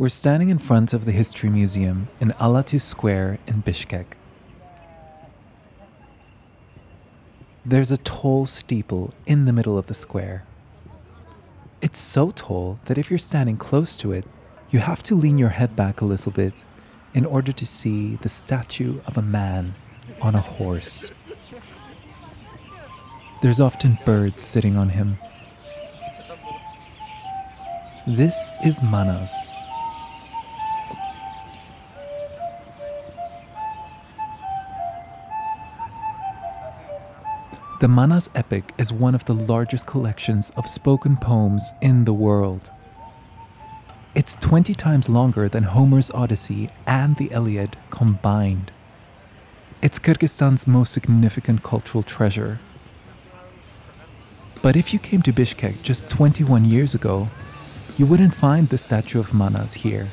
We're standing in front of the History Museum in Ala-Too Square in Bishkek. There's a tall steeple in the middle of the square. It's so tall that if you're standing close to it, you have to lean your head back a little bit in order to see the statue of a man on a horse. There's often birds sitting on him. This is Manas. The Manas epic is one of the largest collections of spoken poems in the world. It's 20 times longer than Homer's Odyssey and the Iliad combined. It's Kyrgyzstan's most significant cultural treasure. But if you came to Bishkek just 21 years ago, you wouldn't find the statue of Manas here.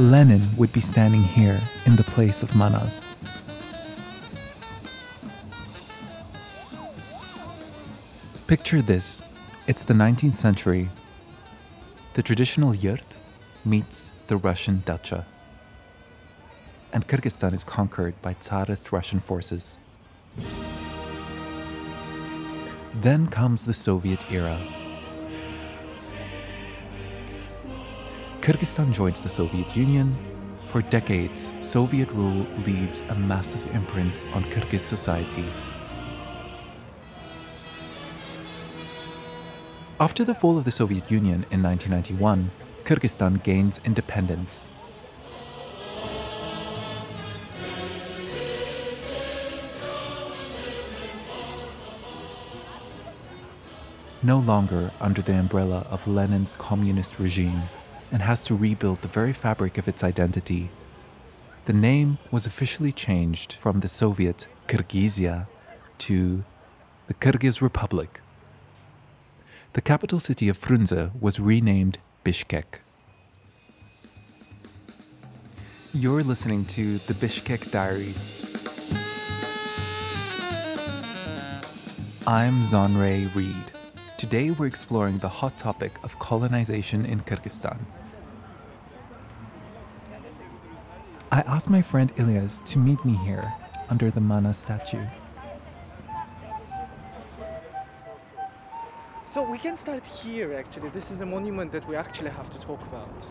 Lenin would be standing here in the place of Manas. Picture this it's the 19th century. The traditional yurt meets the Russian dacha. And Kyrgyzstan is conquered by Tsarist Russian forces. Then comes the Soviet era. Kyrgyzstan joins the Soviet Union. For decades, Soviet rule leaves a massive imprint on Kyrgyz society. After the fall of the Soviet Union in 1991, Kyrgyzstan gains independence. No longer under the umbrella of Lenin's communist regime, and has to rebuild the very fabric of its identity. The name was officially changed from the Soviet Kyrgyzia to the Kyrgyz Republic the capital city of Frunze was renamed Bishkek. You're listening to the Bishkek Diaries. I'm Zanre Reed. Today we're exploring the hot topic of colonization in Kyrgyzstan. I asked my friend Ilyas to meet me here under the Manas statue. So we can start here actually. This is a monument that we actually have to talk about.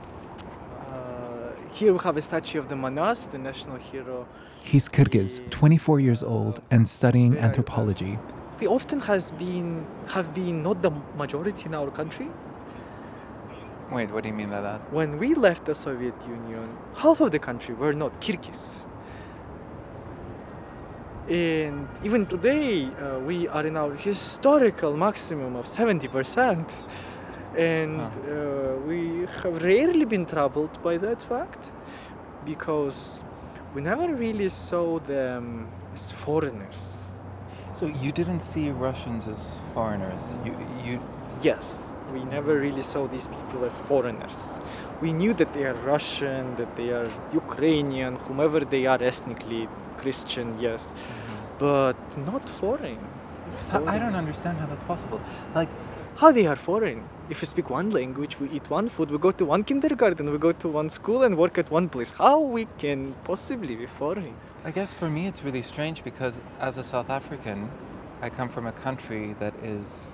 Uh, here we have a statue of the Manas, the national hero. He's Kyrgyz, 24 years old, and studying anthropology. We often has been have been not the majority in our country. Wait, what do you mean by that? When we left the Soviet Union, half of the country were not Kyrgyz. And even today, uh, we are in our historical maximum of 70%. And uh, we have rarely been troubled by that fact because we never really saw them as foreigners. So you didn't see Russians as foreigners? You, you... Yes, we never really saw these people as foreigners. We knew that they are Russian, that they are Ukrainian, whomever they are ethnically, Christian, yes, mm-hmm. but not foreign. foreign. I don't understand how that's possible. Like, how they are foreign? If we speak one language, we eat one food, we go to one kindergarten, we go to one school and work at one place. How we can possibly be foreign? I guess for me it's really strange because as a South African, I come from a country that is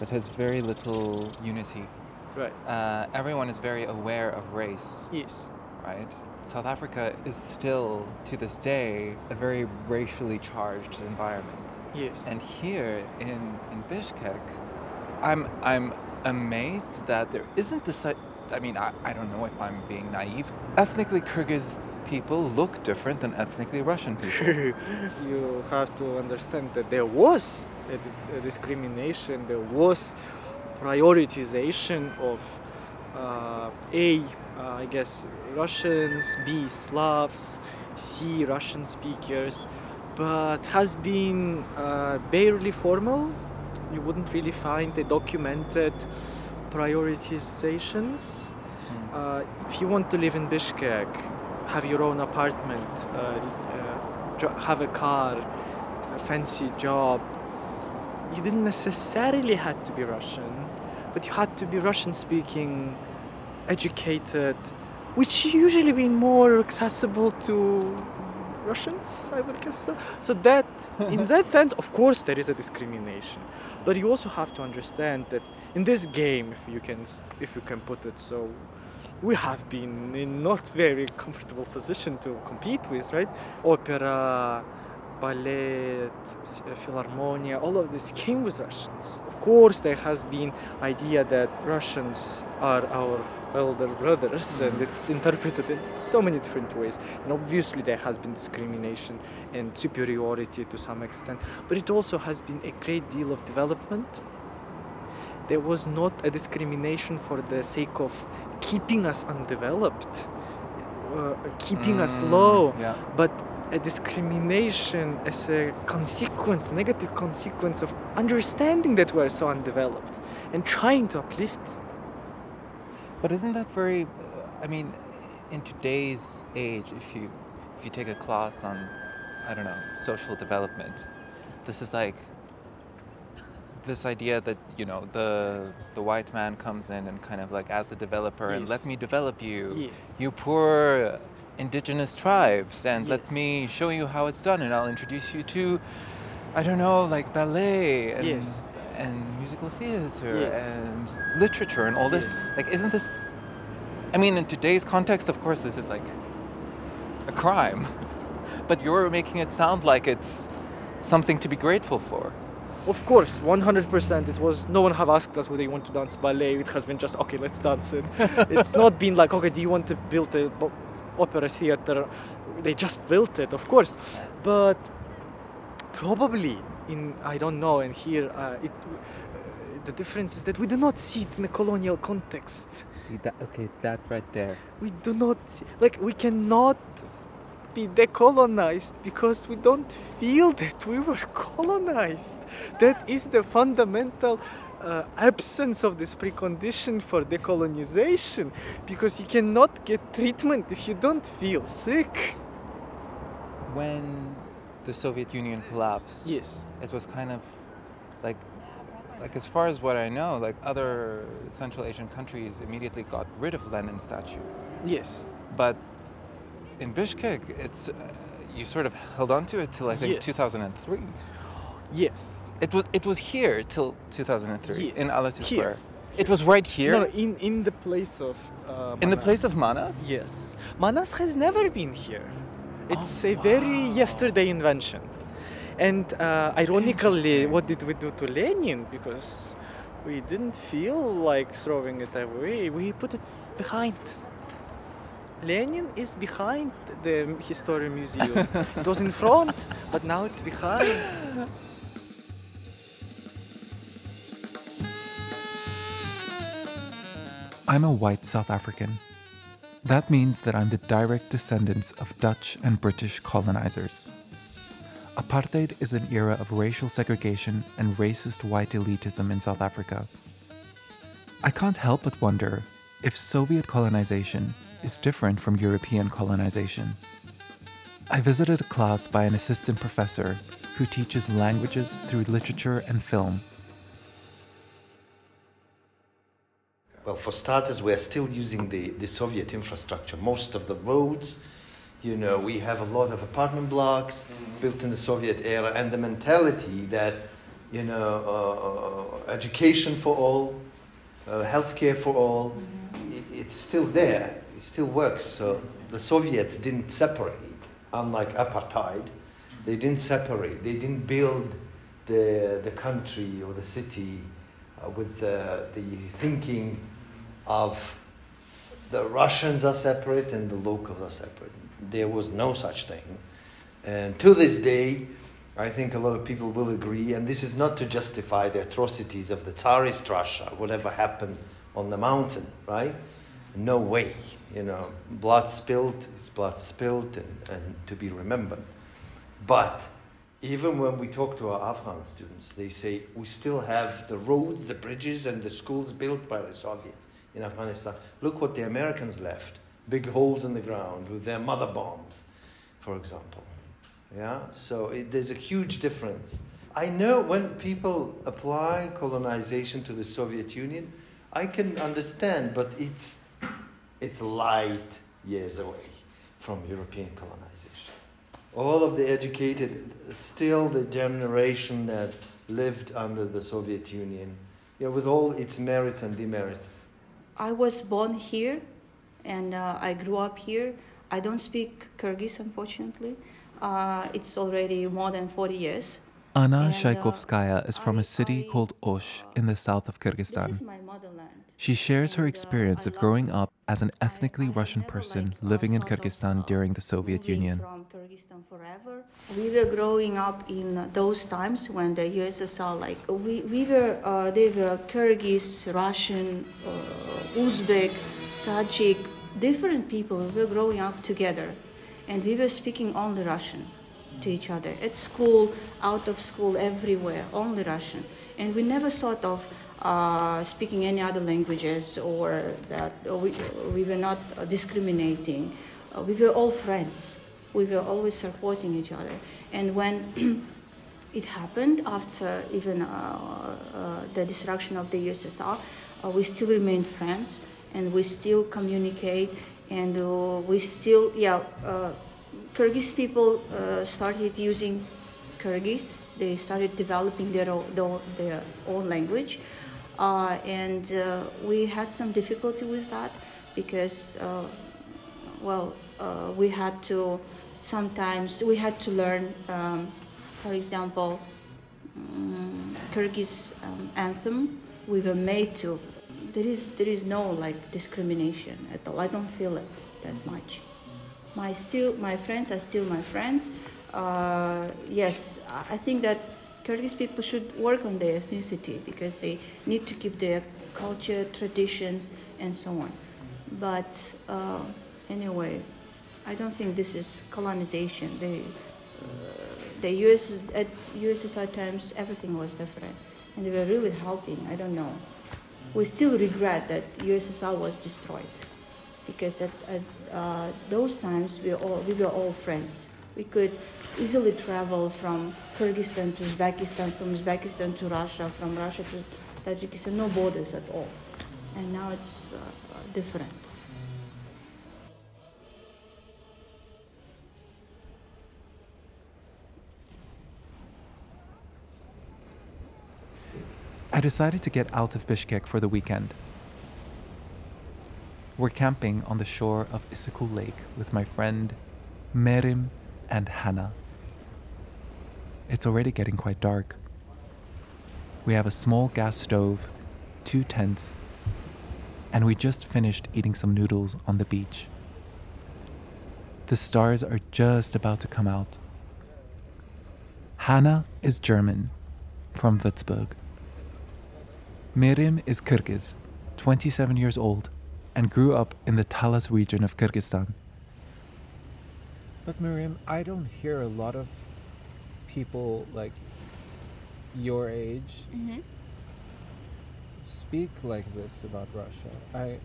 that has very little unity. Right. Uh, everyone is very aware of race. Yes. Right. South Africa is still, to this day, a very racially charged environment. Yes. And here in, in Bishkek, I'm, I'm amazed that there isn't this. I mean, I, I don't know if I'm being naive. Ethnically Kyrgyz people look different than ethnically Russian people. you have to understand that there was a, a discrimination, there was prioritization of uh, A uh, I guess Russians, B Slavs, C Russian speakers, but has been uh, barely formal. You wouldn't really find the documented prioritizations. Hmm. Uh, if you want to live in Bishkek, have your own apartment, uh, uh, have a car, a fancy job, you didn't necessarily have to be Russian, but you had to be Russian speaking, educated, which usually been more accessible to Russians, I would guess so. So that, in that sense, of course, there is a discrimination, but you also have to understand that in this game, if you can, if you can put it so, we have been in not very comfortable position to compete with, right? Opera, ballet, philharmonia, all of this came with Russians. Of course, there has been idea that Russians are our elder brothers, mm-hmm. and it's interpreted in so many different ways. And obviously, there has been discrimination and superiority to some extent, but it also has been a great deal of development. There was not a discrimination for the sake of keeping us undeveloped, uh, keeping mm, us low, yeah. but a discrimination as a consequence, negative consequence of understanding that we're so undeveloped and trying to uplift. But isn't that very? I mean, in today's age, if you if you take a class on, I don't know, social development, this is like this idea that you know the the white man comes in and kind of like as the developer yes. and let me develop you, yes. you poor indigenous tribes and yes. let me show you how it's done and I'll introduce you to I don't know like ballet and yes. and musical theater and literature and all this like isn't this I mean in today's context of course this is like a crime but you're making it sound like it's something to be grateful for of course 100% it was no one have asked us whether you want to dance ballet it has been just okay let's dance it it's not been like okay do you want to build a opera theater. They just built it, of course, but probably in I don't know. And here, uh, it uh, the difference is that we do not see it in a colonial context. See that? Okay, that right there. We do not see, like we cannot be decolonized because we don't feel that we were colonized. That is the fundamental uh, absence of this precondition for decolonization because you cannot get treatment if you don't feel sick. When the Soviet Union collapsed, yes, it was kind of like like as far as what I know, like other Central Asian countries immediately got rid of Lenin statue. Yes. But in Bishkek, it's uh, you sort of held on to it till I think yes. 2003. Yes. It was it was here till 2003 yes. in Ala-Too Square. It was right here. No, in in the place of. Uh, in the place of Manas. Yes, Manas has never been here. It's oh, a wow. very yesterday invention, and uh, ironically, what did we do to Lenin? Because we didn't feel like throwing it away. We put it behind. Lenin is behind the History Museum. it was in front, but now it's behind. I'm a white South African. That means that I'm the direct descendants of Dutch and British colonizers. Apartheid is an era of racial segregation and racist white elitism in South Africa. I can't help but wonder if Soviet colonization is different from European colonization. I visited a class by an assistant professor who teaches languages through literature and film Well, for starters, we're still using the, the Soviet infrastructure. Most of the roads, you know, we have a lot of apartment blocks mm-hmm. built in the Soviet era, and the mentality that, you know, uh, education for all, uh, healthcare for all, mm-hmm. It, it's still there. It still works. So the Soviets didn't separate, unlike apartheid. They didn't separate. They didn't build the, the country or the city uh, with the, the thinking of the Russians are separate and the locals are separate. There was no such thing. And to this day, I think a lot of people will agree, and this is not to justify the atrocities of the Tsarist Russia, whatever happened on the mountain, right? No way. You know, blood spilled is blood spilled and, and to be remembered. But even when we talk to our Afghan students, they say we still have the roads, the bridges, and the schools built by the Soviets in Afghanistan. Look what the Americans left big holes in the ground with their mother bombs, for example. Yeah? So it, there's a huge difference I know when people apply colonization to the Soviet Union, I can understand, but it's it's light years away from European colonization. All of the educated, still the generation that lived under the Soviet Union, you know, with all its merits and demerits. I was born here and uh, I grew up here. I don't speak Kyrgyz, unfortunately. Uh, it's already more than 40 years. Anna Shaikovskaya is from a city called Osh in the south of Kyrgyzstan. She shares her experience of growing up as an ethnically Russian person living in Kyrgyzstan during the Soviet Union. We were growing up in those times when the USSR, like we, we were, uh, they were Kyrgyz, Russian, uh, Uzbek, Tajik, different people. We were growing up together, and we were speaking only Russian to each other at school, out of school, everywhere, only Russian, and we never thought of. Uh, speaking any other languages, or that or we, we were not discriminating. Uh, we were all friends. We were always supporting each other. And when it happened after even uh, uh, the destruction of the USSR, uh, we still remain friends and we still communicate and uh, we still, yeah, Kyrgyz people uh, started using Kyrgyz. They started developing their own, their, own language. Uh, and uh, we had some difficulty with that because, uh, well, uh, we had to sometimes we had to learn, um, for example, um, Kyrgyz um, anthem. We were made to. There is there is no like discrimination at all. I don't feel it that much. My still my friends are still my friends. Uh, yes, I think that Kyrgyz people should work on their ethnicity because they need to keep their culture, traditions, and so on. But uh, anyway, I don't think this is colonization. They, uh, the US at USSR times everything was different, and they were really helping. I don't know. We still regret that USSR was destroyed, because at, at uh, those times we all we were all friends. We could easily travel from Kyrgyzstan to Uzbekistan, from Uzbekistan to Russia, from Russia to Tajikistan. No borders at all, and now it's uh, different. I decided to get out of Bishkek for the weekend. We're camping on the shore of Issyk Lake with my friend Merim and Hannah. It's already getting quite dark. We have a small gas stove, two tents, and we just finished eating some noodles on the beach. The stars are just about to come out. Hannah is German, from Würzburg. Mirim is Kyrgyz, 27 years old, and grew up in the Talas region of Kyrgyzstan. But Miriam, I don't hear a lot of people like your age hmm speak like this about Russia. I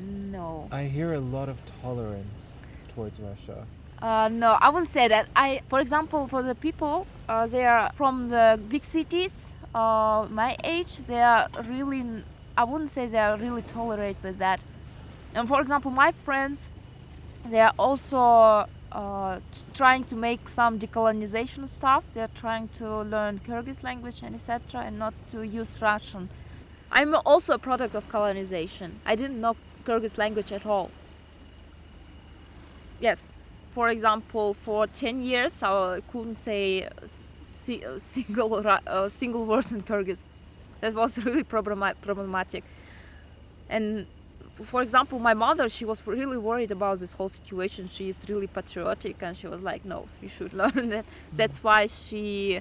No. I hear a lot of tolerance towards Russia. Uh, no, I wouldn't say that. I, for example, for the people, uh, they are from the big cities. Uh, my age, they are really. I wouldn't say they are really tolerate with that. And for example, my friends, they are also uh, trying to make some decolonization stuff. They are trying to learn Kyrgyz language and etc. and not to use Russian. I'm also a product of colonization. I didn't know Kyrgyz language at all. Yes, for example, for 10 years I couldn't say single single word in Kyrgyz. That was really problema- problematic. And for example, my mother, she was really worried about this whole situation. She is really patriotic, and she was like, "No, you should learn that." Mm-hmm. That's why she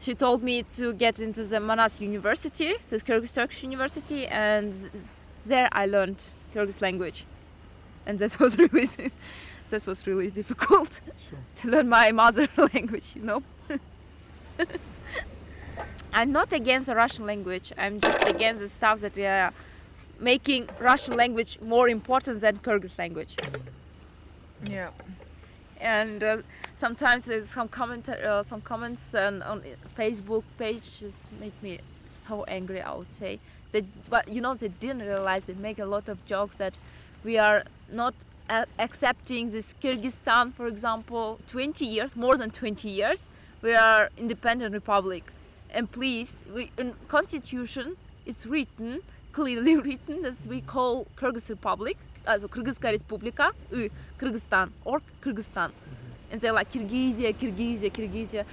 she told me to get into the Manas University, this Kyrgyz Turkish University, and there I learned Kyrgyz language, and that was really that was really difficult to learn my mother language, you know. I'm not against the Russian language. I'm just against the stuff that are making Russian language more important than Kyrgyz language. Yeah. and uh, sometimes there's some comment, uh, some comments on, on Facebook pages make me so angry. I would say they, but you know, they didn't realize they make a lot of jokes that we are not a- accepting this Kyrgyzstan, for example, 20 years, more than 20 years. We are independent republic, and please, we, in constitution it's written clearly written that we call Kyrgyz Republic, also Kyrgyzska Respublika, Kyrgyzstan or Kyrgyzstan, and they're like Kyrgyzia, Kyrgyzia, Kyrgyzia.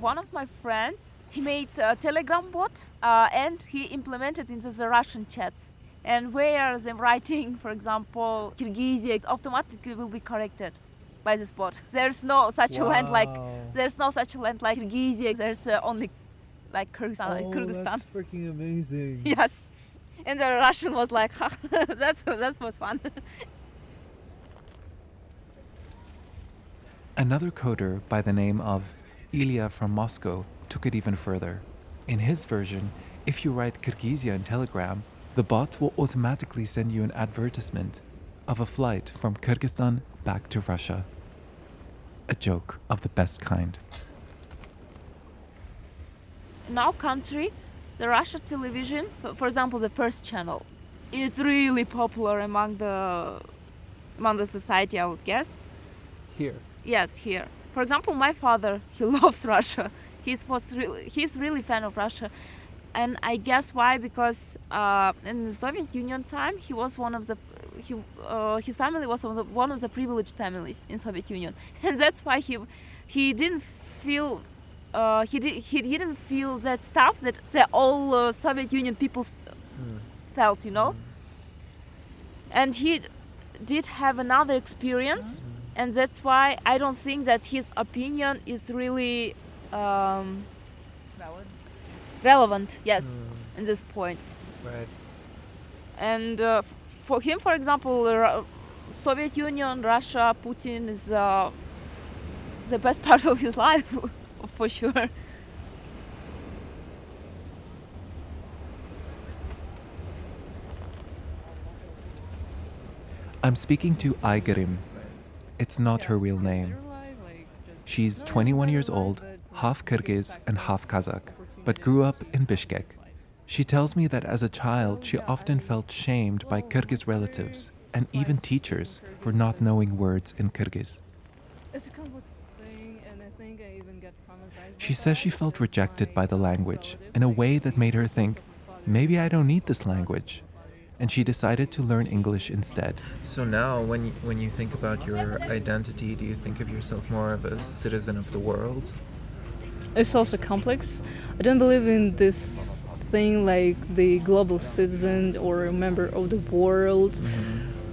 one of my friends he made a telegram bot uh, and he implemented into the russian chats and where the writing for example kyrgyzia it automatically will be corrected by this bot there's no such a land like Wow. there's no such a land like kyrgyzia there's uh, only like kyrgyzstan Oh, kyrgyzstan that's freaking amazing. yes and the russian was like that's that was fun Another coder by the name of Ilya from Moscow took it even further. In his version, if you write Kyrgyzia in Telegram, the bot will automatically send you an advertisement of a flight from Kyrgyzstan back to Russia. A joke of the best kind. in our country, the Russia television, for- for example, the first channel, it's really popular among the among the society, I would guess. Here. Yes, here. For example, my father, he loves Russia. He's was really he's really fan of Russia, and I guess why? Because uh, in the Soviet Union time he was one of the he uh, his family was one of, the, one of the privileged families in Soviet Union, and that's why he he didn't feel uh, he did he didn't feel that stuff that the all uh, Soviet Union people s- felt, you know. And he did have another experience, and that's why I don't think that his opinion is really um, relevant. Yes, in this point. Right. And uh, for him, for example, the Ru- Soviet Union, Russia, Putin is uh, the best part of his life, for sure. I'm speaking to Aigerim. It's not her real name. She's 21 years old, half Kyrgyz and half Kazakh, but grew up in Bishkek. She tells me that as a child, she often felt shamed by Kyrgyz relatives and even teachers for not knowing words in Kyrgyz. It's a complex thing, and I think I even get traumatized. She says she felt rejected by the language in a way that made her think, maybe I don't need this language. And she decided to learn English instead. So now, when you, when you think about your identity, do you think of yourself more of a citizen of the world? It's also complex. I don't believe in this thing like the global citizen or a member of the world.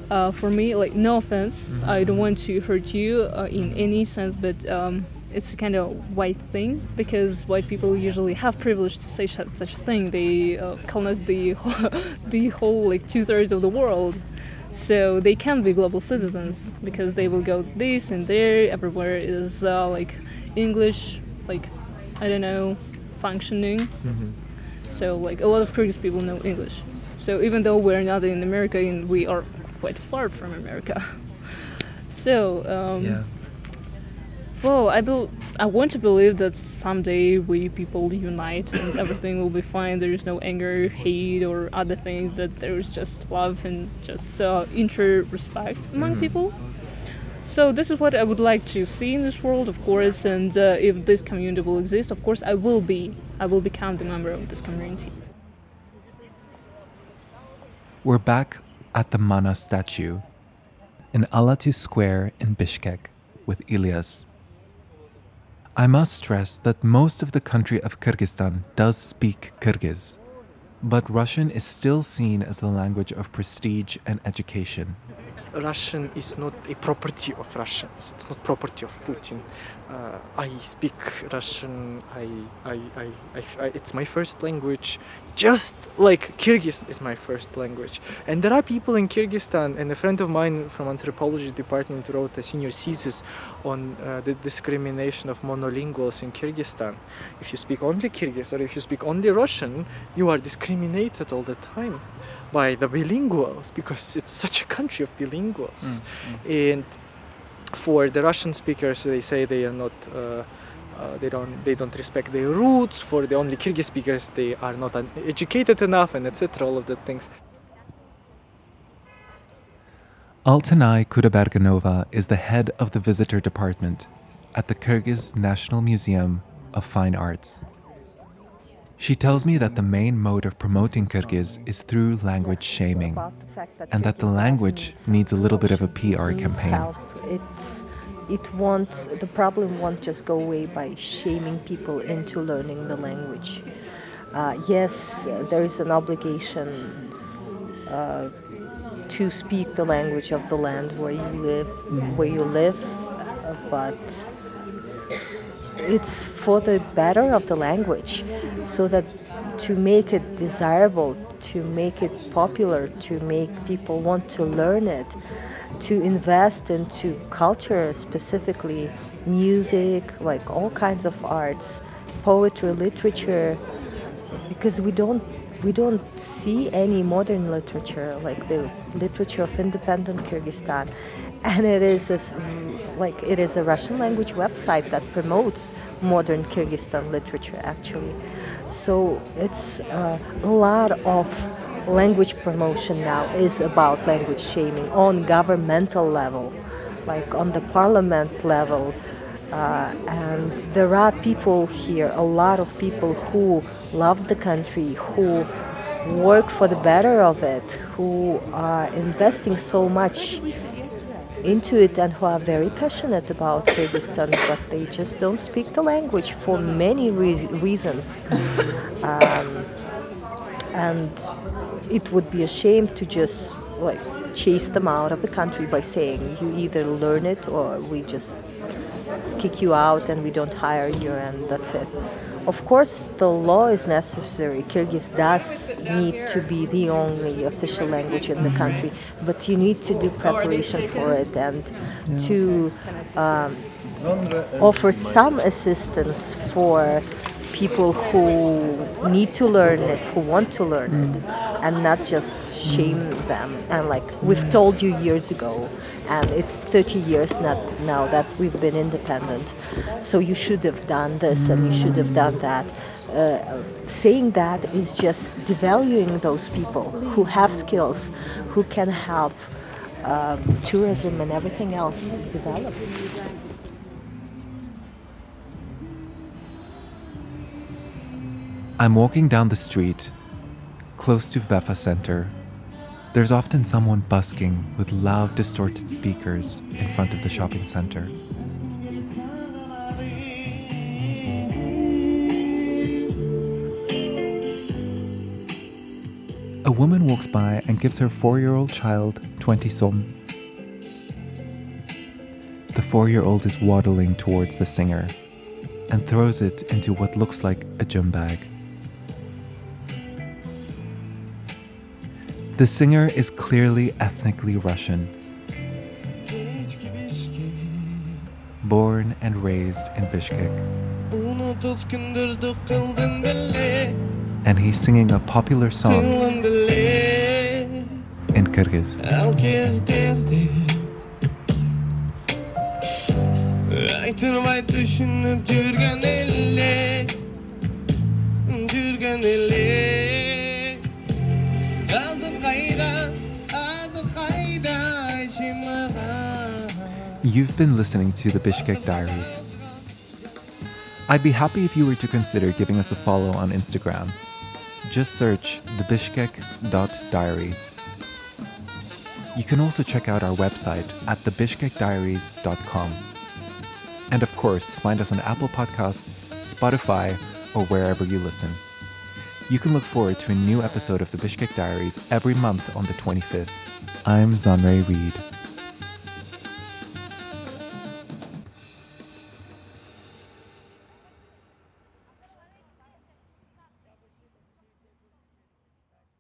Uh, for me, like no offense, I don't want to hurt you uh, in any sense, but um, it's a kind of white thing because white people usually have privilege to say such, such a thing. They uh, colonize the whole, the whole like two thirds of the world, so they can be global citizens because they will go this and there. Everywhere is uh, like English, like I don't know, functioning. So like a lot of Kyrgyz people know English. So even though we're not in America and we are quite far from America. So um, Yeah. well, I bel I want to believe that someday we people unite and everything will be fine. There is no anger, hate, or other things. That there is just love and just uh, inter-respect among people. So this is what I would like to see in this world, of course. And uh, if this community will exist, of course, I will be. I will become the member of this community. We're back at the Manas statue in Ala-Too Square in Bishkek with Ilyas. I must stress that most of the country of Kyrgyzstan does speak Kyrgyz, but Russian is still seen as the language of prestige and education. Russian is not a property of Russians. It's not property of Putin. Uh, I speak Russian. I, I, I, I, it's my first language, just like Kyrgyz is my first language. And there are people in Kyrgyzstan, and a friend of mine from anthropology department wrote a senior thesis on uh, the discrimination of monolinguals in Kyrgyzstan. If you speak only Kyrgyz or if you speak only Russian, you are discriminated all the time by the bilinguals because it's such a country of bilinguals. Mm, And for the Russian speakers, they say they are not. Uh, uh, they don't they don't respect their roots. For the only Kyrgyz speakers, they are not educated enough, and etc. All of the things. Altanay Kudaberganova is the head of the visitor department at the Kyrgyz National Museum of Fine Arts. She tells me that the main mode of promoting Kyrgyz is through language shaming, and that the language needs a little bit of a PR campaign. It's, it won't, the problem won't just go away by shaming people into learning the language. Uh, yes, there is an obligation uh, to speak the language of the land where you live, where you live, but it's for the better of the language so that to make it desirable to make it popular to make people want to learn it to invest into culture specifically music like all kinds of arts poetry literature because we don't we don't see any modern literature like the literature of independent Kyrgyzstan and it is a, like it is a Russian language website that promotes modern Kyrgyzstan literature actually. So it's uh, a lot of language promotion now is about language shaming on governmental level, like on the parliament level. Uh, and there are people here, a lot of people who love the country, who work for the better of it, who are investing so much into it and who are very passionate about Kyrgyzstan, but they just don't speak the language for many re- reasons. Um, and it would be a shame to just like chase them out of the country by saying you either learn it or we just kick you out and we don't hire you and that's it. Of course, the law is necessary. Kyrgyz does need to be the only official language in the country, but you need to do preparation for it and to um, offer some assistance for people who need to learn it, who want to learn it, and not just shame them. And like we've told you years ago, and it's 30 years not, now that we've been independent, so you should have done this and you should have done that. Uh, saying that is just devaluing those people who have skills, who can help um, tourism and everything else develop. I'm walking down the street, close to Vefa Center. There's often someone busking with loud, distorted speakers in front of the shopping center. A woman walks by and gives her four year old child 20 som. The four year old is waddling towards the singer and throws it into what looks like a gym bag. The singer is clearly ethnically Russian. Born and raised in Bishkek. And he's singing a popular song in Kyrgyz. You've been listening to the Bishkek Diaries. I'd be happy if you were to consider giving us a follow on Instagram. Just search the Bishkek.diaries. You can also check out our website at thebishkekdiaries.com. And of course, find us on Apple Podcasts, Spotify, or wherever you listen. You can look forward to a new episode of the Bishkek Diaries every month on the 25th. I'm Zanre Reed.